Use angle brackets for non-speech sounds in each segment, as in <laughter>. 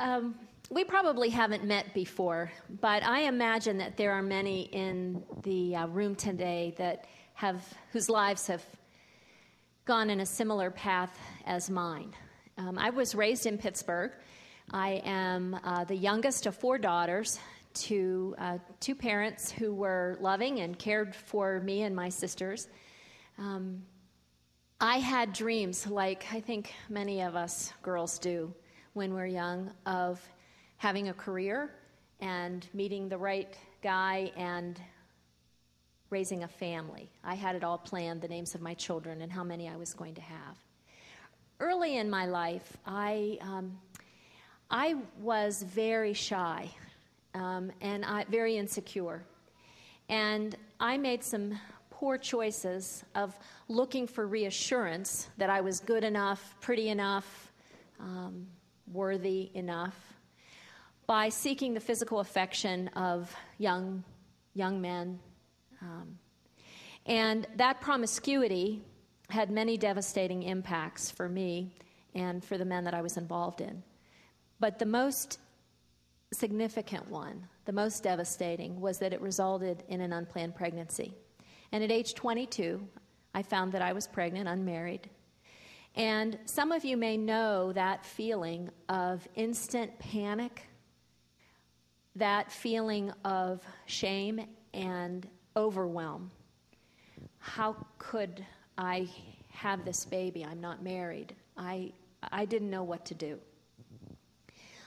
Um, we probably haven't met before, but I imagine that there are many in the uh, room today that have whose lives have gone in a similar path as mine. Um, I was raised in Pittsburgh. I am uh, the youngest of four daughters to uh, two parents who were loving and cared for me and my sisters. Um, I had dreams, like I think many of us girls do when we're young, of having a career and meeting the right guy and raising a family. I had it all planned the names of my children and how many I was going to have. Early in my life, I, um, I was very shy um, and I, very insecure. And I made some poor choices of looking for reassurance that I was good enough, pretty enough, um, worthy enough by seeking the physical affection of young, young men. Um, and that promiscuity had many devastating impacts for me and for the men that I was involved in. But the most significant one, the most devastating, was that it resulted in an unplanned pregnancy. And at age 22, I found that I was pregnant, unmarried. And some of you may know that feeling of instant panic that feeling of shame and overwhelm. How could I have this baby? I'm not married. I, I didn't know what to do.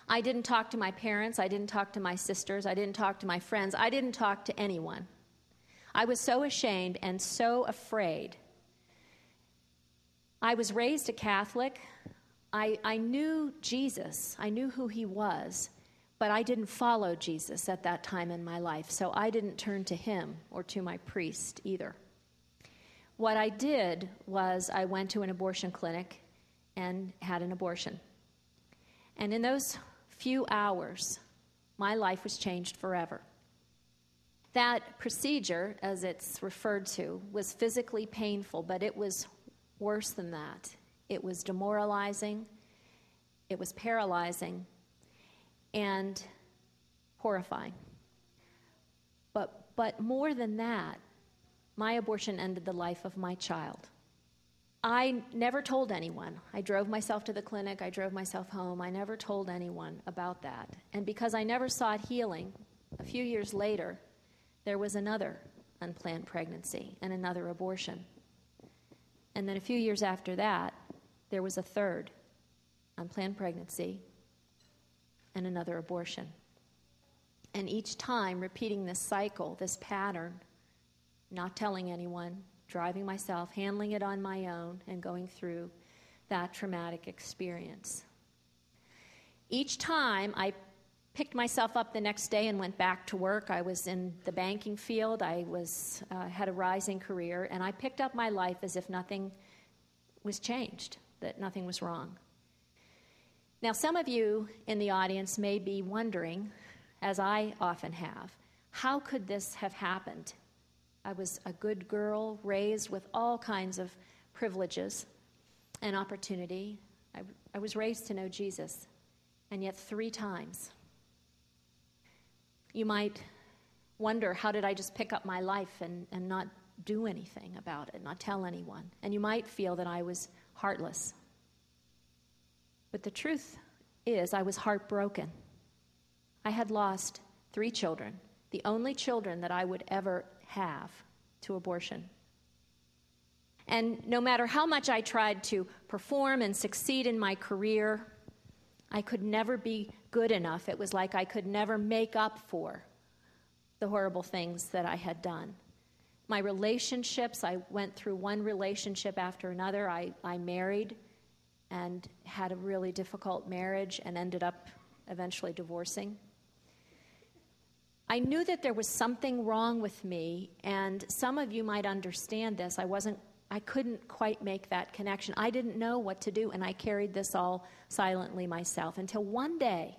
I didn't talk to my parents. I didn't talk to my sisters. I didn't talk to my friends. I didn't talk to anyone. I was so ashamed and so afraid. I was raised a Catholic. I, I knew Jesus, I knew who he was. But I didn't follow Jesus at that time in my life, so I didn't turn to him or to my priest either. What I did was I went to an abortion clinic and had an abortion. And in those few hours, my life was changed forever. That procedure, as it's referred to, was physically painful, but it was worse than that. It was demoralizing, it was paralyzing, and horrifying. But, but more than that, my abortion ended the life of my child. I never told anyone. I drove myself to the clinic, I drove myself home. I never told anyone about that. And because I never sought healing, a few years later, there was another unplanned pregnancy and another abortion. And then a few years after that, there was a third unplanned pregnancy and another abortion. And each time repeating this cycle, this pattern, not telling anyone, driving myself, handling it on my own, and going through that traumatic experience. Each time I picked myself up the next day and went back to work. I was in the banking field. I was uh, had a rising career, and I picked up my life as if nothing was changed, that nothing was wrong. Now, some of you in the audience may be wondering, as I often have, how could this have happened? I was a good girl, raised with all kinds of privileges and opportunity. I, I was raised to know Jesus, and yet three times. You might wonder, how did I just pick up my life and, and not do anything about it, not tell anyone? And you might feel that I was heartless. But the truth is, I was heartbroken. I had lost three children, the only children that I would ever have to abortion. And no matter how much I tried to perform and succeed in my career, I could never be good enough. It was like I could never make up for the horrible things that I had done. My relationships, I went through one relationship after another. I, I married and had a really difficult marriage and ended up eventually divorcing. I knew that there was something wrong with me, and some of you might understand this. I wasn't I couldn't quite make that connection. I didn't know what to do, and I carried this all silently myself until one day,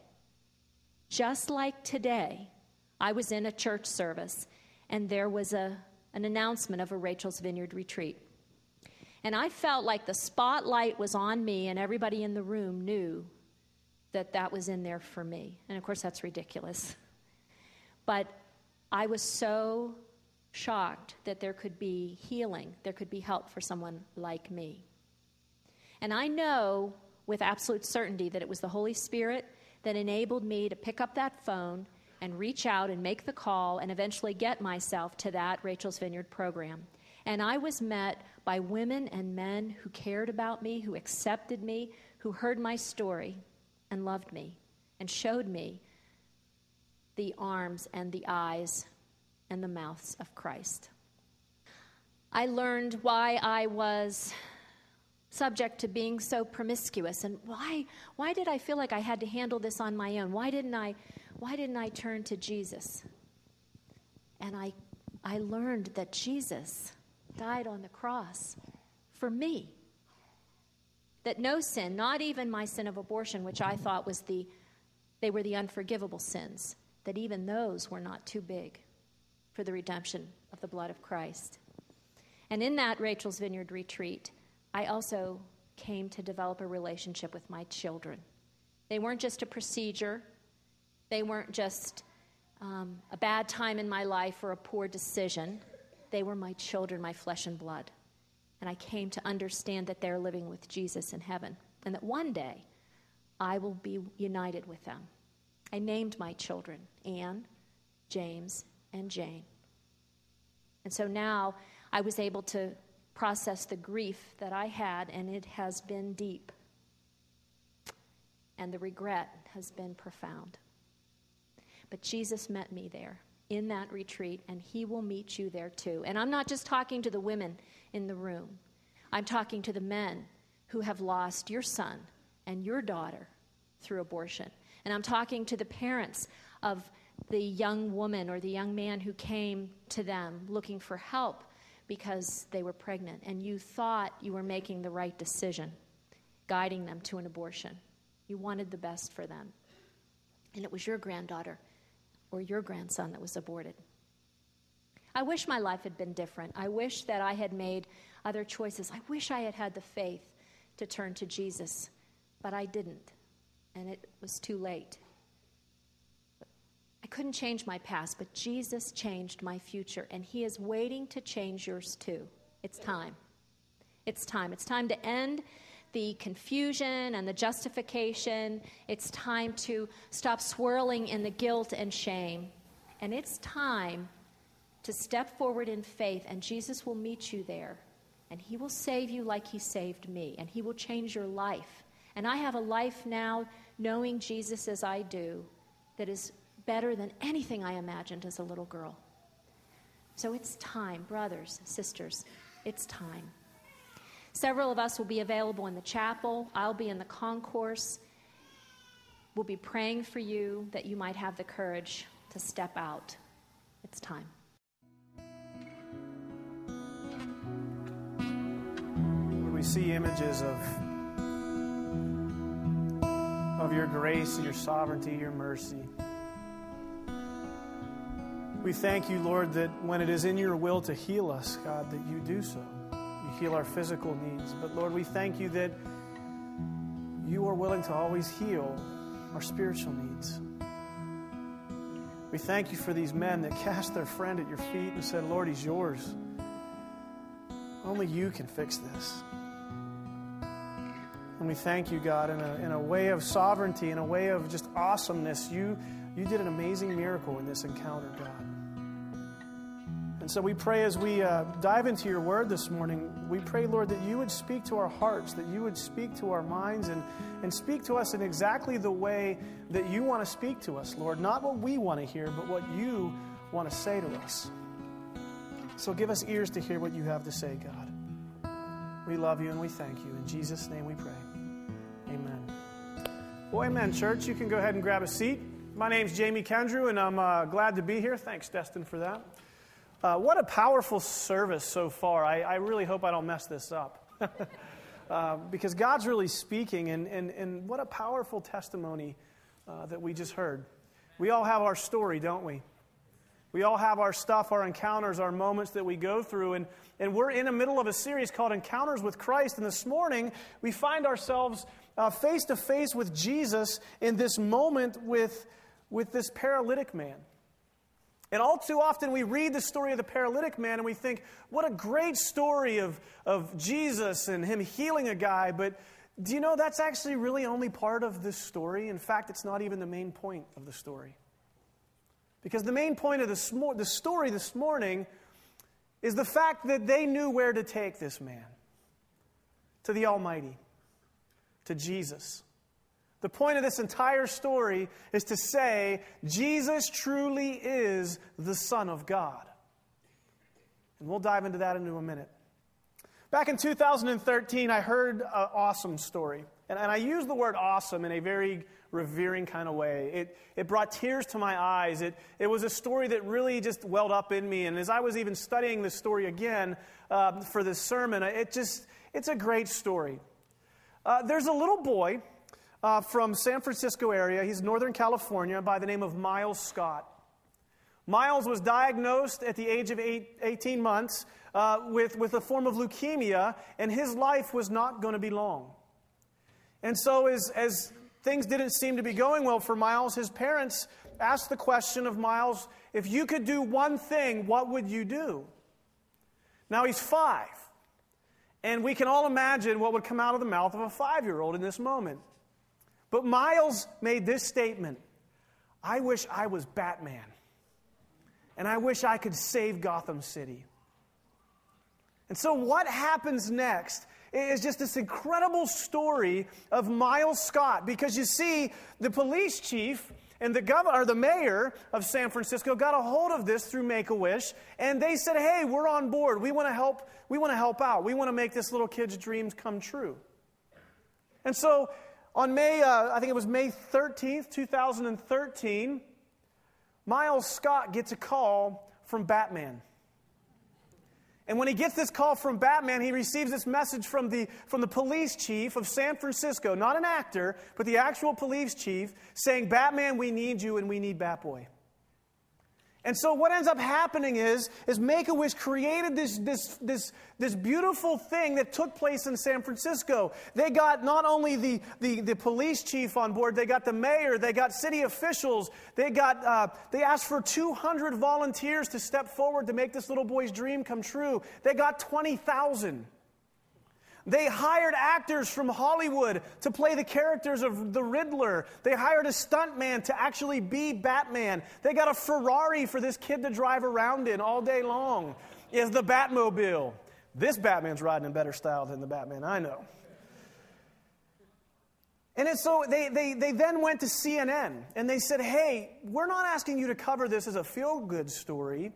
just like today, I was in a church service and there was a, an announcement of a Rachel's Vineyard retreat. And I felt like the spotlight was on me, and everybody in the room knew that that was in there for me. And of course, that's ridiculous. <laughs> But I was so shocked that there could be healing, there could be help for someone like me. And I know with absolute certainty that it was the Holy Spirit that enabled me to pick up that phone and reach out and make the call and eventually get myself to that Rachel's Vineyard program. And I was met by women and men who cared about me, who accepted me, who heard my story and loved me and showed me the arms and the eyes and the mouths of Christ. I learned why I was subject to being so promiscuous and why why did I feel like I had to handle this on my own? Why didn't I why didn't I turn to Jesus? And I I learned that Jesus died on the cross for me. That no sin, not even my sin of abortion, which I thought was the they were the unforgivable sins, that even those were not too big for the redemption of the blood of Christ. And in that Rachel's Vineyard retreat, I also came to develop a relationship with my children. They weren't just a procedure, they weren't just um, a bad time in my life or a poor decision. They were my children, my flesh and blood. And I came to understand that they're living with Jesus in heaven and that one day I will be united with them. I named my children Anne, James, and Jane. And so now I was able to process the grief that I had, and it has been deep. And the regret has been profound. But Jesus met me there in that retreat, and He will meet you there too. And I'm not just talking to the women in the room, I'm talking to the men who have lost your son and your daughter through abortion. And I'm talking to the parents of the young woman or the young man who came to them looking for help because they were pregnant and you thought you were making the right decision, guiding them to an abortion. You wanted the best for them. And it was your granddaughter or your grandson that was aborted. I wish my life had been different. I wish that I had made other choices. I wish I had had the faith to turn to Jesus, but I didn't, and it was too late. Couldn't change my past, but Jesus changed my future, and He is waiting to change yours too. It's time. It's time. It's time to end the confusion and the justification. It's time to stop swirling in the guilt and shame. And it's time to step forward in faith, and Jesus will meet you there. And He will save you like He saved me, and He will change your life. And I have a life now knowing Jesus as I do that is better than anything I imagined as a little girl. So it's time, brothers, sisters, it's time. Several of us will be available in the chapel. I'll be in the concourse. We'll be praying for you that you might have the courage to step out. It's time. We see images of, of your grace, your sovereignty, your mercy. We thank you, Lord, that when it is in your will to heal us, God, that you do so. You heal our physical needs. But Lord, we thank you that you are willing to always heal our spiritual needs. We thank you for these men that cast their friend at your feet and said, Lord, he's yours. Only you can fix this. And we thank you, God, in a, in a way of sovereignty, in a way of just awesomeness. You, you did an amazing miracle in this encounter, God. And so we pray as we uh, dive into your word this morning, we pray, Lord, that you would speak to our hearts, that you would speak to our minds, and, and speak to us in exactly the way that you want to speak to us, Lord. Not what we want to hear, but what you want to say to us. So give us ears to hear what you have to say, God. We love you and we thank you. In Jesus' name we pray. Amen. Well, amen, church. You can go ahead and grab a seat. My name's Jamie Kendrew, and I'm uh, glad to be here. Thanks, Destin, for that. Uh, what a powerful service so far. I, I, really hope I don't mess this up. <laughs> uh, because God's really speaking, and, and, and what a powerful testimony uh, that we just heard. We all have our story, don't we? We all have our stuff, our encounters, our moments that we go through. And, and we're in the middle of a series called Encounters with Christ. And this morning, we find ourselves face to face with Jesus in this moment with, with this paralytic man. And all too often we read the story of the paralytic man and we think, what a great story of, of Jesus and him healing a guy. But do you know that's actually really only part of this story? In fact, it's not even the main point of the story. Because the main point of the, the story this morning is the fact that they knew where to take this man to the Almighty, to Jesus. The point of this entire story is to say Jesus truly is the Son of God. And we'll dive into that in a minute. Back in 2013, I heard an awesome story. And, and I use the word awesome in a very revering kind of way. It, it brought tears to my eyes. It, it was a story that really just welled up in me. And as I was even studying this story again uh, for this sermon, it just, it's a great story. Uh, there's a little boy uh, from San Francisco area. He's Northern California by the name of Miles Scott. Miles was diagnosed at the age of eight, 18 months uh, with, with a form of leukemia, and his life was not going to be long. And so, as, as things didn't seem to be going well for Miles, his parents asked the question of Miles if you could do one thing, what would you do? Now he's five. And we can all imagine what would come out of the mouth of a five year old in this moment. But Miles made this statement I wish I was Batman. And I wish I could save Gotham City. And so, what happens next is just this incredible story of Miles Scott. Because you see, the police chief and the governor, or the mayor of San Francisco got a hold of this through Make a Wish, and they said, "Hey, we're on board. We want to help. We want to help out. We want to make this little kid's dreams come true." And so, on May, uh, I think it was May 13th, 2013, Miles Scott gets a call from Batman. And when he gets this call from Batman, he receives this message from the, from the police chief of San Francisco, not an actor, but the actual police chief, saying, Batman, we need you and we need Batboy. And so what ends up happening is, is Make-A-Wish created this, this, this, this beautiful thing that took place in San Francisco. They got not only the, the, the police chief on board, they got the mayor, they got city officials, they, got, uh, they asked for 200 volunteers to step forward to make this little boy's dream come true. They got 20,000. They hired actors from Hollywood to play the characters of the Riddler. They hired a stuntman to actually be Batman. They got a Ferrari for this kid to drive around in all day long. Is the Batmobile. This Batman's riding in better style than the Batman I know. And so they, they, they then went to CNN and they said, hey, we're not asking you to cover this as a feel good story.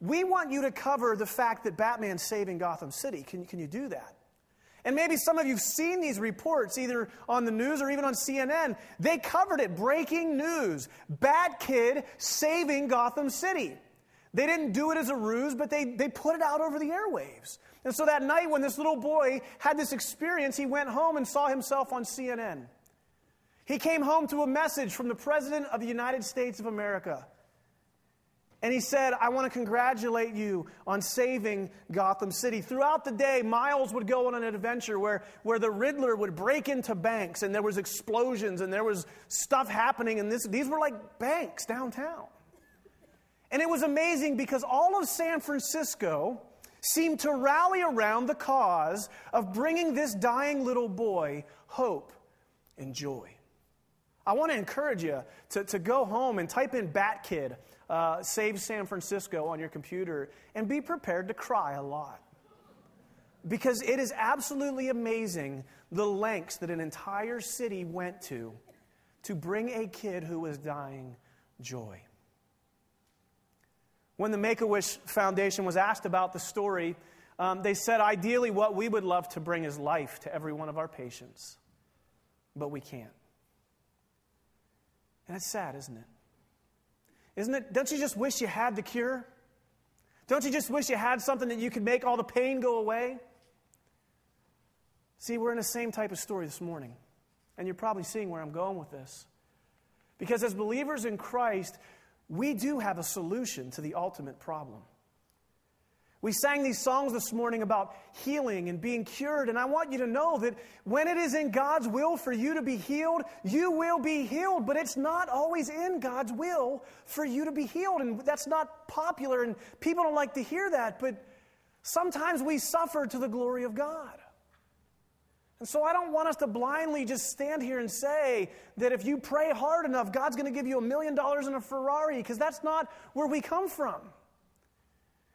We want you to cover the fact that Batman's saving Gotham City. Can, can you do that? And maybe some of you have seen these reports either on the news or even on CNN. They covered it breaking news. Bat Kid saving Gotham City. They didn't do it as a ruse, but they, they put it out over the airwaves. And so that night, when this little boy had this experience, he went home and saw himself on CNN. He came home to a message from the President of the United States of America. And he said, I want to congratulate you on saving Gotham City. Throughout the day, Miles would go on an adventure where, where the Riddler would break into banks and there was explosions and there was stuff happening. And this, these were like banks downtown. And it was amazing because all of San Francisco seemed to rally around the cause of bringing this dying little boy hope and joy. I want to encourage you to, to go home and type in Bat Kid uh, Save San Francisco on your computer and be prepared to cry a lot. Because it is absolutely amazing the lengths that an entire city went to to bring a kid who was dying joy. When the Make a Wish Foundation was asked about the story, um, they said, ideally, what we would love to bring is life to every one of our patients, but we can't. And it's sad, isn't it? Isn't it? Don't you just wish you had the cure? Don't you just wish you had something that you could make all the pain go away? See, we're in the same type of story this morning. And you're probably seeing where I'm going with this. Because as believers in Christ, we do have a solution to the ultimate problem. We sang these songs this morning about healing and being cured, and I want you to know that when it is in God's will for you to be healed, you will be healed, but it's not always in God's will for you to be healed, and that's not popular, and people don't like to hear that, but sometimes we suffer to the glory of God. And so I don't want us to blindly just stand here and say that if you pray hard enough, God's going to give you a million dollars in a Ferrari, because that's not where we come from.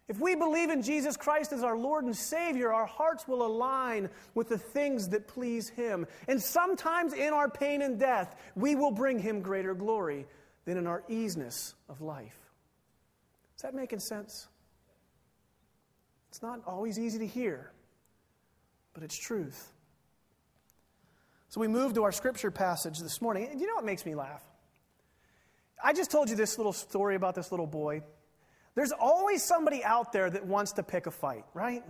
If we believe in Jesus Christ as our Lord and Savior, our hearts will align with the things that please Him. And sometimes in our pain and death, we will bring Him greater glory than in our easiness of life. Is that making sense? It's not always easy to hear, but it's truth. So we move to our scripture passage this morning. And you know what makes me laugh? I just told you this little story about this little boy. There's always somebody out there that wants to pick a fight, right?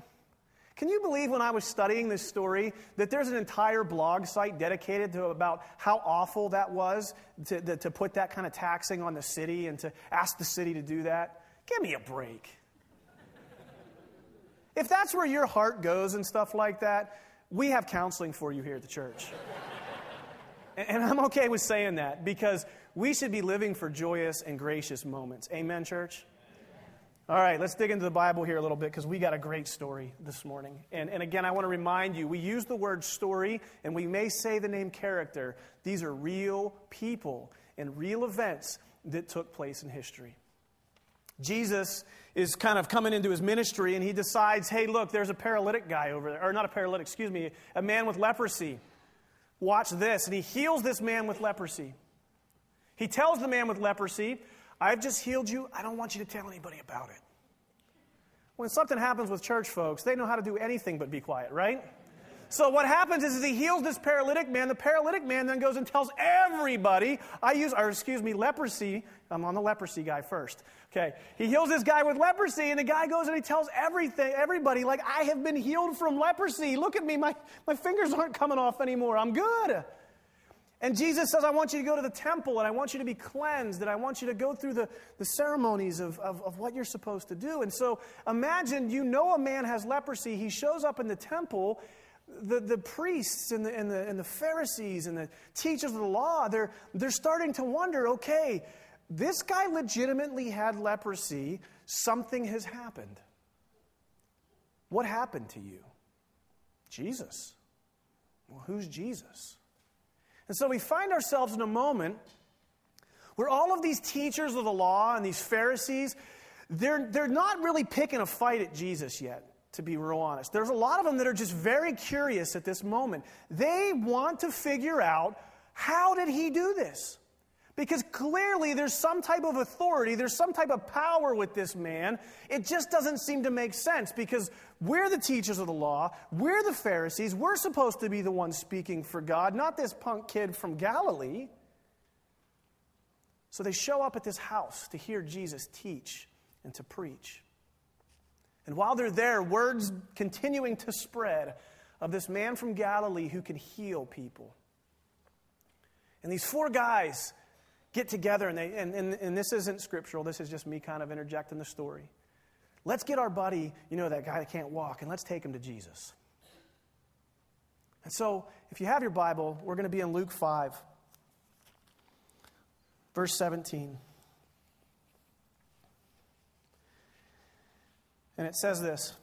Can you believe when I was studying this story that there's an entire blog site dedicated to about how awful that was to, to, to put that kind of taxing on the city and to ask the city to do that? Give me a break. if that's where your heart goes and stuff like that, we have counseling for you here at the church. and I'm okay with saying that because we should be living for joyous and gracious moments. Amen, church? All right, let's dig into the Bible here a little bit because we got a great story this morning. And, and again, I want to remind you we use the word story and we may say the name character. These are real people and real events that took place in history. Jesus is kind of coming into his ministry and he decides, hey, look, there's a paralytic guy over there, or not a paralytic, excuse me, a man with leprosy. Watch this. And he heals this man with leprosy. He tells the man with leprosy, I've just healed you. I don't want you to tell anybody about it. When something happens with church folks, they know how to do anything but be quiet, right? So what happens is, is he heals this paralytic man. The paralytic man then goes and tells everybody. I use, or excuse me, leprosy. I'm on the leprosy guy first. Okay, he heals this guy with leprosy, and the guy goes and he tells everything, everybody, like I have been healed from leprosy. Look at me, my my fingers aren't coming off anymore. I'm good. And Jesus says, I want you to go to the temple and I want you to be cleansed and I want you to go through the, the ceremonies of, of, of, what you're supposed to do. And so imagine you know a man has leprosy. He shows up in the temple. The, the priests and the, and, the, and the Pharisees and the teachers of the law, they're, they're starting to wonder okay, this guy legitimately had leprosy. Something has happened. What happened to you? Jesus. Well, who's Jesus? And so we find ourselves in a moment where all of these teachers of the law and these Pharisees, they're, they're not really picking a fight at Jesus yet, to be real honest. There's a lot of them that are just very curious at this moment. They want to figure out how did he do this? Because clearly there's some type of authority, there's some type of power with this man. It just doesn't seem to make sense because we're the teachers of the law, we're the Pharisees, we're supposed to be the ones speaking for God, not this punk kid from Galilee. So they show up at this house to hear Jesus teach and to preach. And while they're there, words continuing to spread of this man from Galilee who can heal people. And these four guys get together, and, they, and, and, and this isn't scriptural, this is just me kind of interjecting the story. Let's get our buddy, you know, that guy that can't walk, and let's take him to Jesus. And so, if you have your Bible, we're going to be in Luke 5, verse 17. And it says this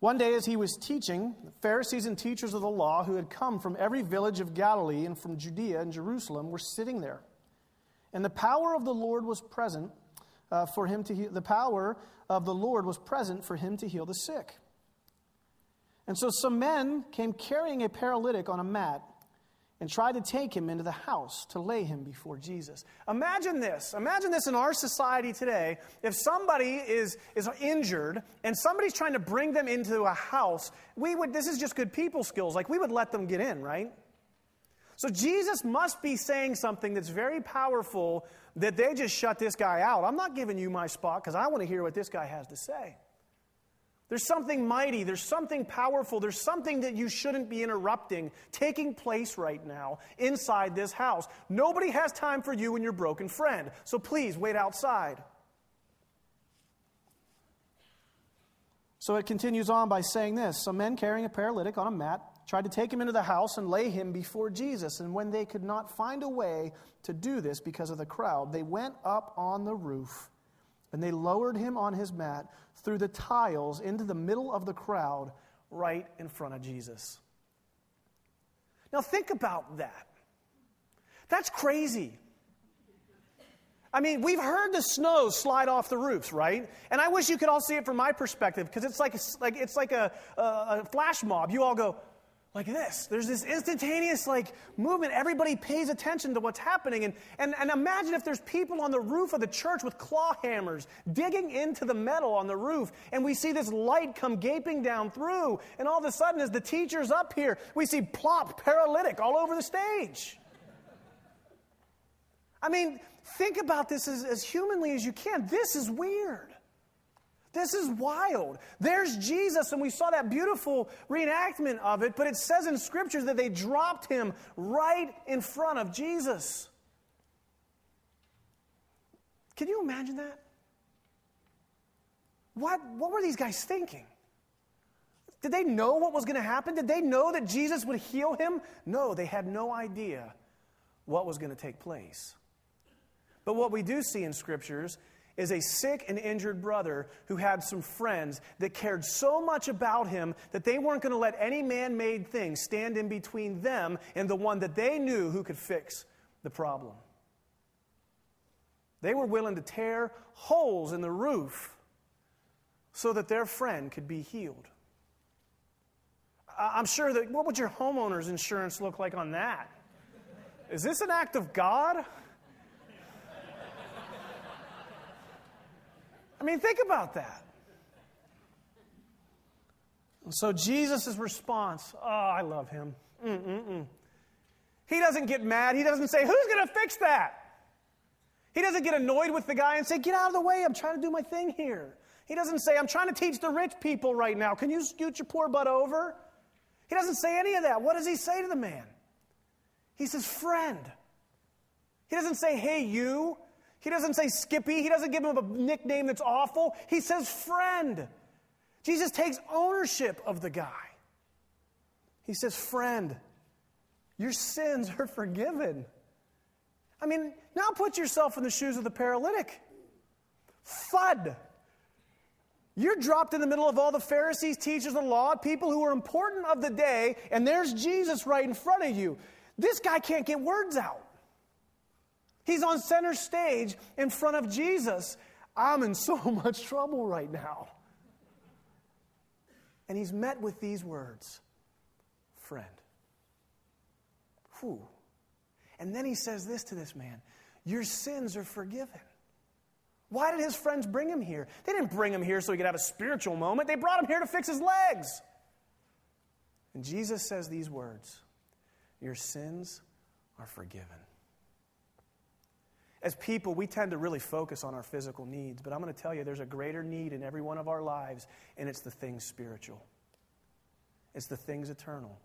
one day, as he was teaching, Pharisees and teachers of the law who had come from every village of Galilee and from Judea and Jerusalem were sitting there. And the power of the Lord was present uh, for him to heal. The power of the Lord was present for him to heal the sick. And so some men came carrying a paralytic on a mat and tried to take him into the house to lay him before Jesus. Imagine this. Imagine this in our society today. If somebody is, is injured and somebody's trying to bring them into a house, we would, this is just good people skills. Like we would let them get in, right? So Jesus must be saying something that's very powerful that they just shut this guy out. I'm not giving you my spot because I want to hear what this guy has to say. There's something mighty, there's something powerful, there's something that you shouldn't be interrupting taking place right now inside this house. Nobody has time for you and your broken friend, so please wait outside. So it continues on by saying this Some men carrying a paralytic on a mat tried to take him into the house and lay him before Jesus. And when they could not find a way to do this because of the crowd, they went up on the roof and they lowered him on his mat through the tiles into the middle of the crowd right in front of Jesus. Now, think about that. That's crazy. I mean, we've heard the snow slide off the roofs, right? And I wish you could all see it from my perspective because it's like, like, it's like a, a, a flash mob. You all go, like this. There's this instantaneous like movement. Everybody pays attention to what's happening. And, and, and imagine if there's people on the roof of the church with claw hammers digging into the metal on the roof, and we see this light come gaping down through. And all of a sudden, as the teacher's up here, we see plop paralytic all over the stage. I mean, think about this as, as humanly as you can. This is weird. This is wild. There's Jesus, and we saw that beautiful reenactment of it, but it says in scriptures that they dropped him right in front of Jesus. Can you imagine that? What, what were these guys thinking? Did they know what was going to happen? Did they know that Jesus would heal him? No, they had no idea what was going to take place. But what we do see in scriptures is a sick and injured brother who had some friends that cared so much about him that they weren't going to let any man made thing stand in between them and the one that they knew who could fix the problem. They were willing to tear holes in the roof so that their friend could be healed. I'm sure that, what would your homeowner's insurance look like on that? Is this an act of God? I mean, think about that. so Jesus' response, oh, I love him. Mm-mm-mm. He doesn't get mad. He doesn't say, Who's going to fix that? He doesn't get annoyed with the guy and say, Get out of the way. I'm trying to do my thing here. He doesn't say, I'm trying to teach the rich people right now. Can you scoot your poor butt over? He doesn't say any of that. What does he say to the man? He says, Friend. He doesn't say, Hey, you. He doesn't say Skippy. He doesn't give him a nickname that's awful. He says friend. Jesus takes ownership of the guy. He says, Friend, your sins are forgiven. I mean, now put yourself in the shoes of the paralytic. Fud. You're dropped in the middle of all the Pharisees, teachers of the law, people who are important of the day, and there's Jesus right in front of you. This guy can't get words out. He's on center stage in front of Jesus. I'm in so <laughs> much trouble right now. And he's met with these words friend. Whew. And then he says this to this man Your sins are forgiven. Why did his friends bring him here? They didn't bring him here so he could have a spiritual moment, they brought him here to fix his legs. And Jesus says these words Your sins are forgiven. As people, we tend to really focus on our physical needs, but I'm going to tell you there's a greater need in every one of our lives, and it's the things spiritual. It's the things eternal.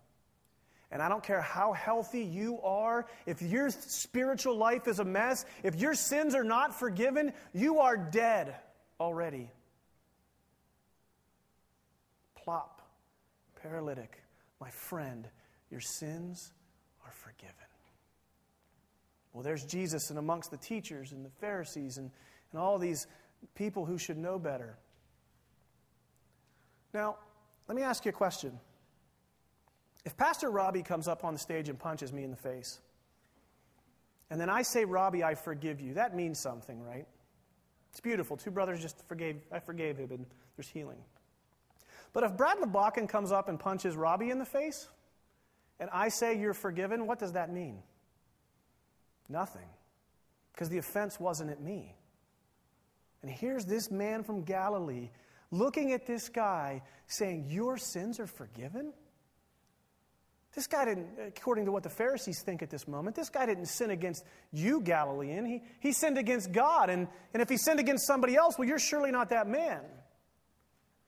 And I don't care how healthy you are, if your spiritual life is a mess, if your sins are not forgiven, you are dead already. Plop, paralytic, my friend, your sins are forgiven. Well, there's Jesus and amongst the teachers and the Pharisees and, and all these people who should know better. Now, let me ask you a question. If Pastor Robbie comes up on the stage and punches me in the face, and then I say, Robbie, I forgive you, that means something, right? It's beautiful. Two brothers just forgave, I forgave him, and there's healing. But if Brad LeBacan comes up and punches Robbie in the face, and I say you're forgiven, what does that mean? Nothing. Because the offense wasn't at me. And here's this man from Galilee looking at this guy saying, Your sins are forgiven? This guy didn't, according to what the Pharisees think at this moment, this guy didn't sin against you, Galilean. He, he sinned against God. And, and if he sinned against somebody else, well, you're surely not that man.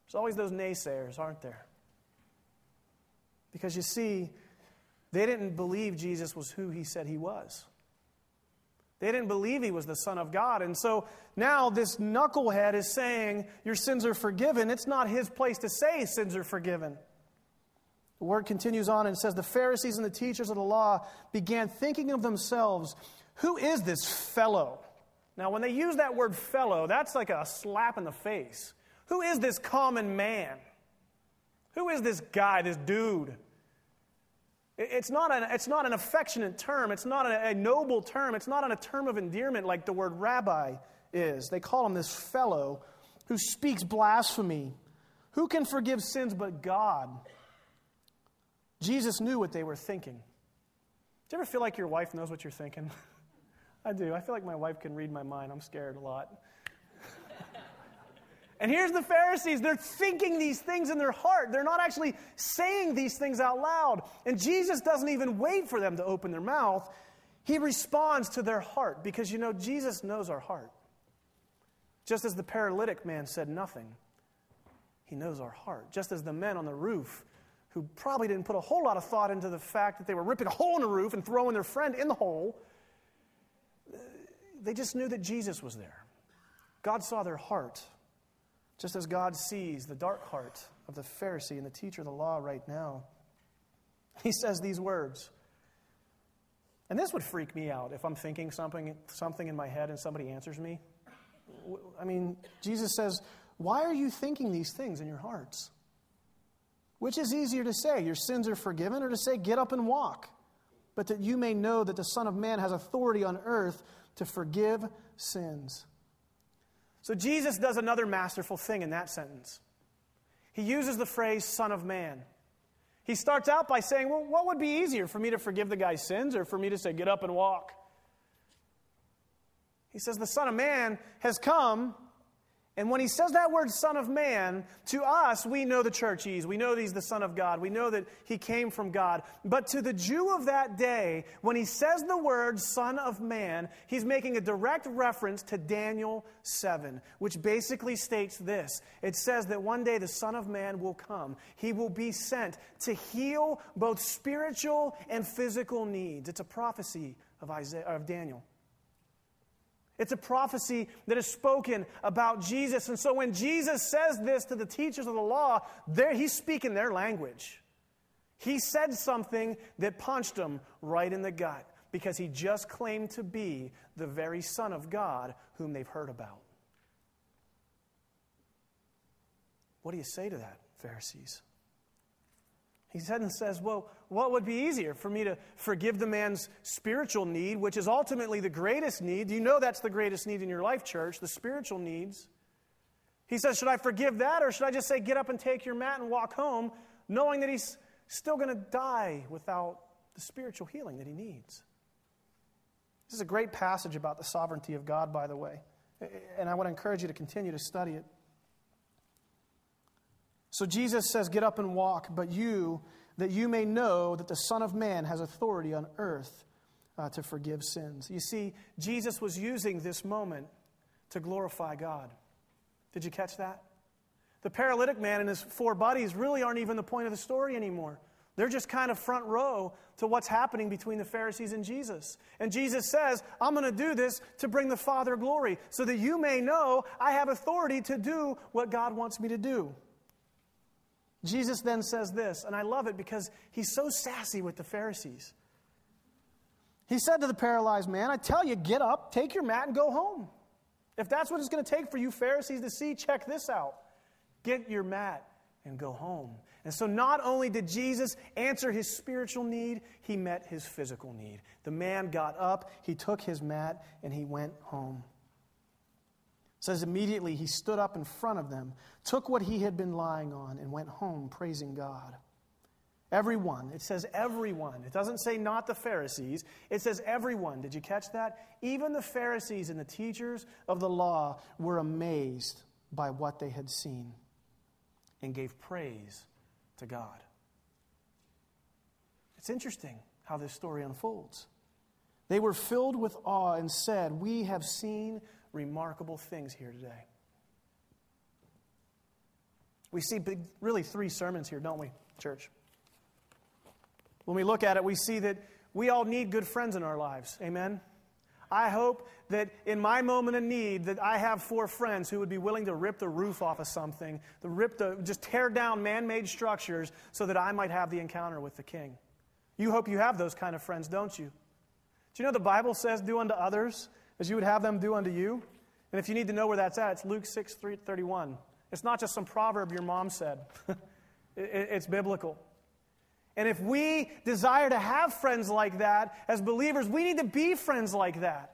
There's always those naysayers, aren't there? Because you see, they didn't believe Jesus was who he said he was. They didn't believe he was the Son of God. And so now this knucklehead is saying, Your sins are forgiven. It's not his place to say sins are forgiven. The word continues on and says, The Pharisees and the teachers of the law began thinking of themselves, Who is this fellow? Now, when they use that word fellow, that's like a slap in the face. Who is this common man? Who is this guy, this dude? It's not, an, it's not an affectionate term. It's not a, a noble term. It's not a term of endearment like the word rabbi is. They call him this fellow who speaks blasphemy. Who can forgive sins but God? Jesus knew what they were thinking. Do you ever feel like your wife knows what you're thinking? <laughs> I do. I feel like my wife can read my mind. I'm scared a lot. And here's the Pharisees. They're thinking these things in their heart. They're not actually saying these things out loud. And Jesus doesn't even wait for them to open their mouth. He responds to their heart because, you know, Jesus knows our heart. Just as the paralytic man said nothing, he knows our heart. Just as the men on the roof who probably didn't put a whole lot of thought into the fact that they were ripping a hole in the roof and throwing their friend in the hole. They just knew that Jesus was there. God saw their heart, just as God sees the dark heart of the Pharisee and the teacher of the law right now. He says these words. And this would freak me out if I'm thinking something, something in my head and somebody answers me. I mean, Jesus says, Why are you thinking these things in your hearts? Which is easier to say, your sins are forgiven, or to say, get up and walk? But that you may know that the Son of Man has authority on earth to forgive sins. So Jesus does another masterful thing in that sentence. He uses the phrase Son of Man. He starts out by saying, Well, what would be easier for me to forgive the guy's sins or for me to say, Get up and walk? He says, The Son of Man has come and when he says that word, Son of Man, to us, we know the church he's. We know he's the Son of God. We know that he came from God. But to the Jew of that day, when he says the word Son of Man, he's making a direct reference to Daniel 7, which basically states this it says that one day the Son of Man will come. He will be sent to heal both spiritual and physical needs. It's a prophecy of, Isaiah, of Daniel. It's a prophecy that is spoken about Jesus. And so when Jesus says this to the teachers of the law, he's speaking their language. He said something that punched them right in the gut because he just claimed to be the very Son of God whom they've heard about. What do you say to that, Pharisees? He said and says, Well, what would be easier for me to forgive the man's spiritual need, which is ultimately the greatest need? Do you know that's the greatest need in your life, church? The spiritual needs. He says, Should I forgive that, or should I just say, Get up and take your mat and walk home, knowing that he's still going to die without the spiritual healing that he needs? This is a great passage about the sovereignty of God, by the way. And I want to encourage you to continue to study it. So Jesus says, Get up and walk, but you, that you may know that the Son of Man has authority on earth uh, to forgive sins. You see, Jesus was using this moment to glorify God. Did you catch that? The paralytic man and his four buddies really aren't even the point of the story anymore. They're just kind of front row to what's happening between the Pharisees and Jesus. And Jesus says, I'm going to do this to bring the Father glory, so that you may know I have authority to do what God wants me to do. Jesus then says this, and I love it because he's so sassy with the Pharisees. He said to the paralyzed man, I tell you, get up, take your mat, and go home. If that's what it's going to take for you Pharisees to see, check this out. Get your mat and go home. And so, not only did Jesus answer his spiritual need, he met his physical need. The man got up, he took his mat, and he went home says immediately he stood up in front of them, took what he had been lying on, and went home praising God. Everyone. It says everyone. It doesn't say not the Pharisees. It says everyone. Did you catch that? Even the Pharisees and the teachers of the law were amazed by what they had seen and gave praise to God. It's interesting how this story unfolds. They were filled with awe and said, We have seen remarkable things here today. We see big, really three sermons here, don't we, church? When we look at it, we see that we all need good friends in our lives. Amen? I hope that in my moment of need that I have four friends who would be willing to rip the roof off of something, to rip the, just tear down man-made structures so that I might have the encounter with the king. You hope you have those kind of friends, don't you? Do you know the Bible says do unto others as you would have them do unto you? And if you need to know where that's at, it's Luke 6, 31. It's not just some proverb your mom said. <laughs> it's biblical. And if we desire to have friends like that as believers, we need to be friends like that.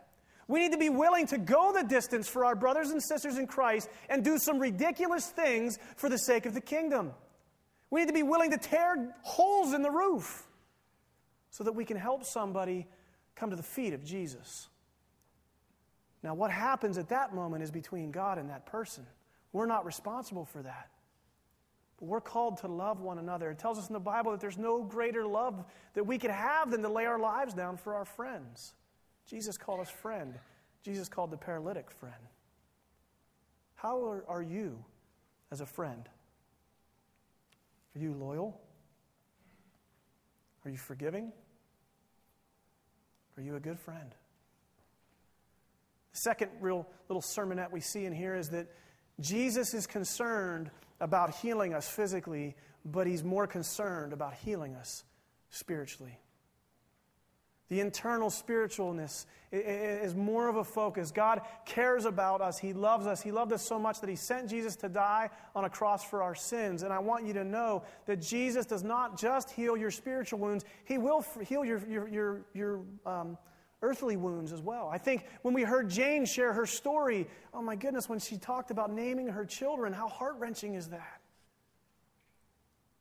We need to be willing to go the distance for our brothers and sisters in Christ and do some ridiculous things for the sake of the kingdom. We need to be willing to tear holes in the roof so that we can help somebody come to the feet of Jesus. Now, what happens at that moment is between God and that person. We're not responsible for that. But we're called to love one another. It tells us in the Bible that there's no greater love that we could have than to lay our lives down for our friends. Jesus called us friend. Jesus called the paralytic friend. How are, are you as a friend? Are you loyal? Are you forgiving? Are you a good friend? Second real little sermonette we see in here is that Jesus is concerned about healing us physically, but he's more concerned about healing us spiritually. The internal spiritualness is more of a focus. God cares about us. He loves us. He loved us so much that He sent Jesus to die on a cross for our sins. And I want you to know that Jesus does not just heal your spiritual wounds, He will heal your, your, your, your um, earthly wounds as well. I think when we heard Jane share her story, oh my goodness, when she talked about naming her children, how heart wrenching is that?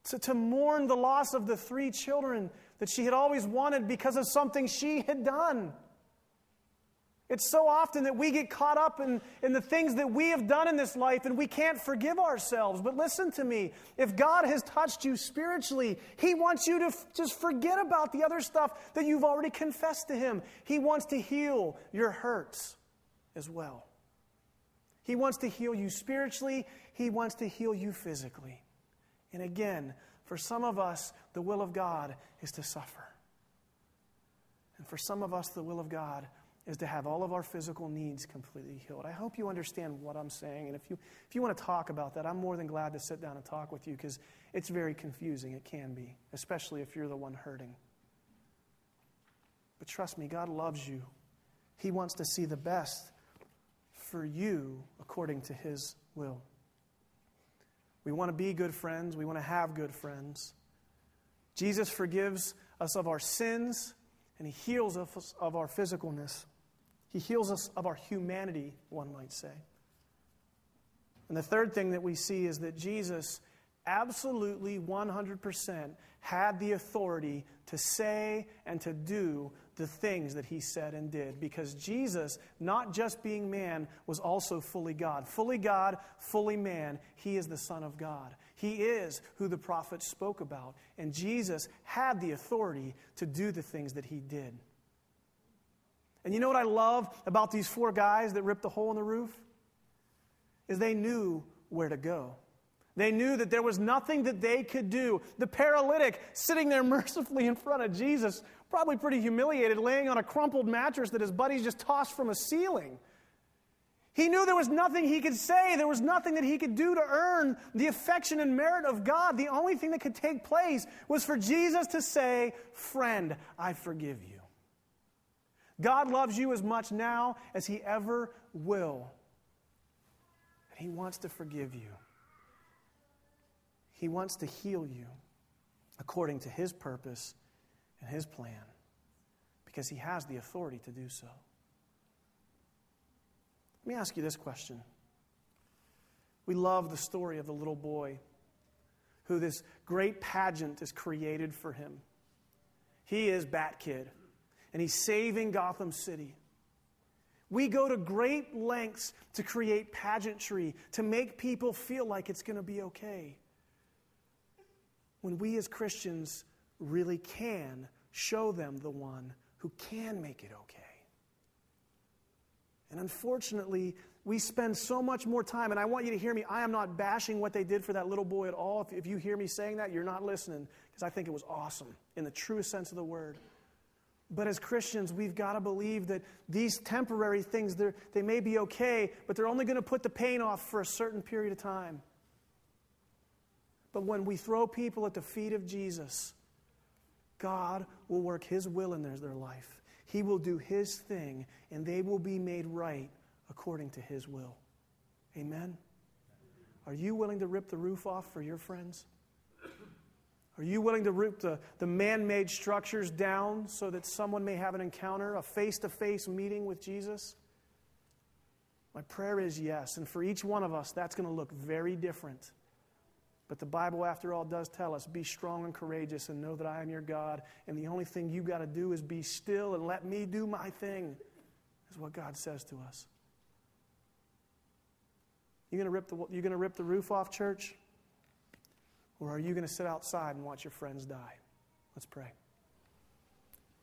To, to mourn the loss of the three children that she had always wanted because of something she had done. It's so often that we get caught up in, in the things that we have done in this life and we can't forgive ourselves. But listen to me. If God has touched you spiritually, He wants you to f- just forget about the other stuff that you've already confessed to Him. He wants to heal your hurts as well. He wants to heal you spiritually, He wants to heal you physically. And again, for some of us, the will of God is to suffer. And for some of us, the will of God is to have all of our physical needs completely healed. I hope you understand what I'm saying. And if you, if you want to talk about that, I'm more than glad to sit down and talk with you because it's very confusing. It can be, especially if you're the one hurting. But trust me, God loves you. He wants to see the best for you according to His will. We want to be good friends, we want to have good friends. Jesus forgives us of our sins and He heals us of our physicalness. He heals us of our humanity, one might say. And the third thing that we see is that Jesus absolutely 100% had the authority to say and to do the things that he said and did because Jesus, not just being man, was also fully God. Fully God, fully man, he is the Son of God. He is who the prophets spoke about. And Jesus had the authority to do the things that he did. And you know what I love about these four guys that ripped the hole in the roof? Is they knew where to go. They knew that there was nothing that they could do. The paralytic sitting there <laughs> mercifully in front of Jesus, probably pretty humiliated, laying on a crumpled mattress that his buddies just tossed from a ceiling. He knew there was nothing he could say, there was nothing that he could do to earn the affection and merit of God. The only thing that could take place was for Jesus to say, Friend, I forgive you. God loves you as much now as he ever will. And he wants to forgive you. He wants to heal you according to His purpose and His plan because He has the authority to do so. Let me ask you this question. We love the story of the little boy who this great pageant is created for him. He is Bat Kid, and he's saving Gotham City. We go to great lengths to create pageantry, to make people feel like it's going to be okay when we as Christians really can show them the one who can make it okay. And unfortunately, we spend so much more time, and I want you to hear me. I am not bashing what they did for that little boy at all. If, if you hear me saying that, you're not listening, because I think it was awesome in the truest sense of the word. But as Christians, we've got to believe that these temporary things, they may be okay, but they're only going to put the pain off for a certain period of time. But when we throw people at the feet of Jesus, God will work His will in their, their life. He will do His thing, and they will be made right according to His will. Amen? Are you willing to rip the roof off for your friends? Are you willing to root the, the man made structures down so that someone may have an encounter, a face to face meeting with Jesus? My prayer is yes. And for each one of us, that's going to look very different. But the Bible, after all, does tell us be strong and courageous and know that I am your God. And the only thing you've got to do is be still and let me do my thing, is what God says to us. You going to rip the, you going to rip the roof off, church? Or are you going to sit outside and watch your friends die? Let's pray.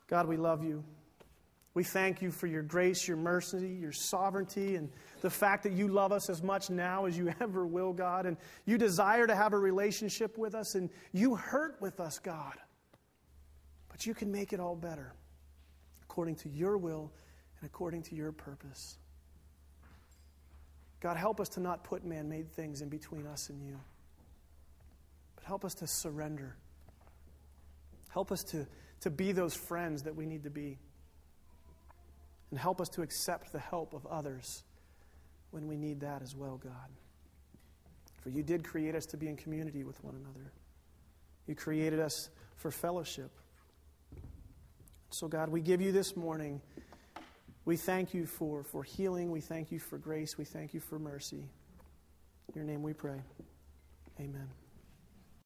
God, we love you. We thank you for your grace, your mercy, your sovereignty, and the fact that you love us as much now as you <laughs> ever will, God. And you desire to have a relationship with us, and you hurt with us, God. But you can make it all better according to your will and according to your purpose. God, help us to not put man made things in between us and you. Help us to surrender. Help us to, to be those friends that we need to be. And help us to accept the help of others when we need that as well, God. For you did create us to be in community with one another, you created us for fellowship. So, God, we give you this morning. We thank you for, for healing. We thank you for grace. We thank you for mercy. In your name we pray. Amen.